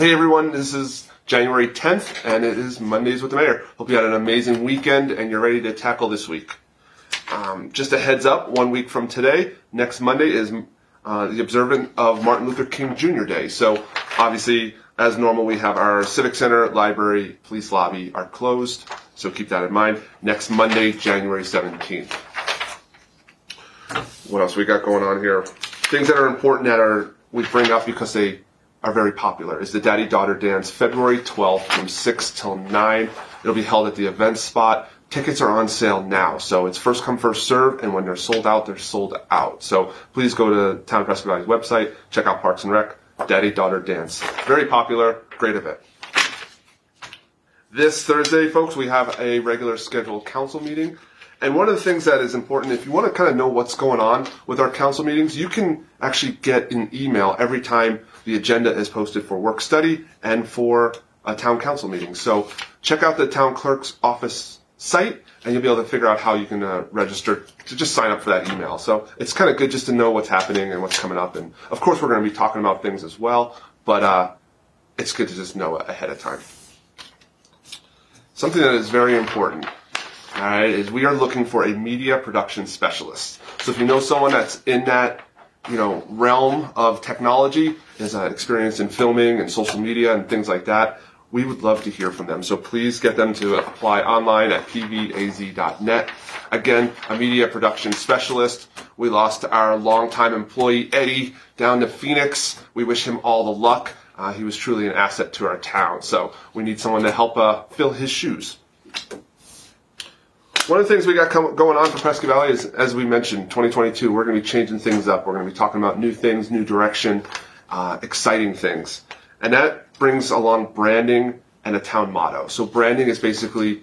Hey everyone, this is January 10th and it is Mondays with the Mayor. Hope you had an amazing weekend and you're ready to tackle this week. Um, just a heads up, one week from today, next Monday is uh, the observance of Martin Luther King Jr. Day. So obviously, as normal, we have our Civic Center, library, police lobby are closed. So keep that in mind. Next Monday, January 17th. What else we got going on here? Things that are important that are we bring up because they are very popular is the Daddy Daughter Dance, February 12th from 6 till 9. It'll be held at the event spot. Tickets are on sale now, so it's first come, first serve, and when they're sold out, they're sold out. So please go to Town Prescott Valley's website, check out Parks and Rec, Daddy Daughter Dance. Very popular, great event. This Thursday, folks, we have a regular scheduled council meeting. And one of the things that is important, if you want to kind of know what's going on with our council meetings, you can actually get an email every time the agenda is posted for work study and for a town council meeting. So check out the town clerk's office site and you'll be able to figure out how you can uh, register to just sign up for that email. So it's kind of good just to know what's happening and what's coming up. And of course, we're going to be talking about things as well, but uh, it's good to just know ahead of time. Something that is very important all right, is we are looking for a media production specialist. So if you know someone that's in that, you know, realm of technology, is uh, experienced in filming and social media and things like that, we would love to hear from them. So please get them to apply online at pvaz.net. Again, a media production specialist. We lost our longtime employee, Eddie, down to Phoenix. We wish him all the luck. Uh, he was truly an asset to our town. So we need someone to help uh, fill his shoes. One of the things we got come, going on for Prescott Valley is, as we mentioned, 2022, we're going to be changing things up. We're going to be talking about new things, new direction, uh, exciting things. And that brings along branding and a town motto. So branding is basically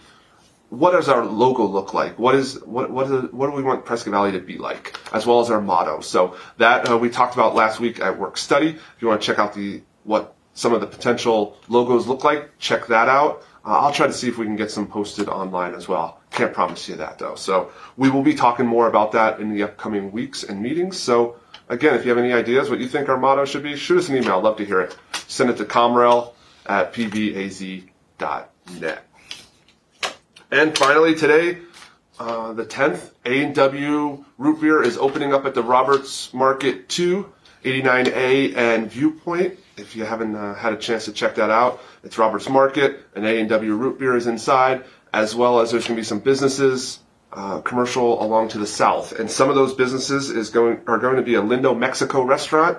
what does our logo look like? What is what what, is, what do we want Prescott Valley to be like, as well as our motto. So that uh, we talked about last week at Work Study. If you want to check out the what some of the potential logos look like, check that out. Uh, I'll try to see if we can get some posted online as well. Can't promise you that though. So we will be talking more about that in the upcoming weeks and meetings. So again, if you have any ideas what you think our motto should be, shoot us an email. Love to hear it. Send it to comrel at pvaz.net. And finally today, uh, the 10th, A&W Root Beer is opening up at the Roberts Market 2, 89A and Viewpoint if you haven't uh, had a chance to check that out, it's Roberts Market. An A and W root beer is inside, as well as there's going to be some businesses, uh, commercial along to the south, and some of those businesses is going are going to be a Lindo Mexico restaurant,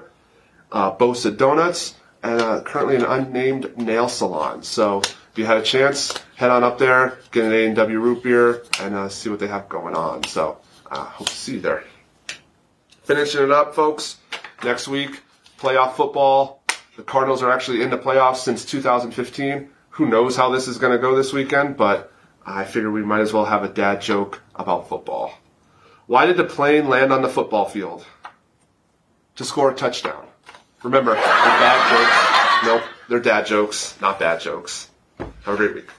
uh, Bosa Donuts, and uh, currently an unnamed nail salon. So if you had a chance, head on up there, get an A and W root beer, and uh, see what they have going on. So uh, hope to see you there. Finishing it up, folks. Next week, playoff football the Cardinals are actually in the playoffs since 2015. Who knows how this is going to go this weekend, but I figure we might as well have a dad joke about football. Why did the plane land on the football field? To score a touchdown. Remember, they're bad jokes. Nope, they're dad jokes, not bad jokes. Have a great week.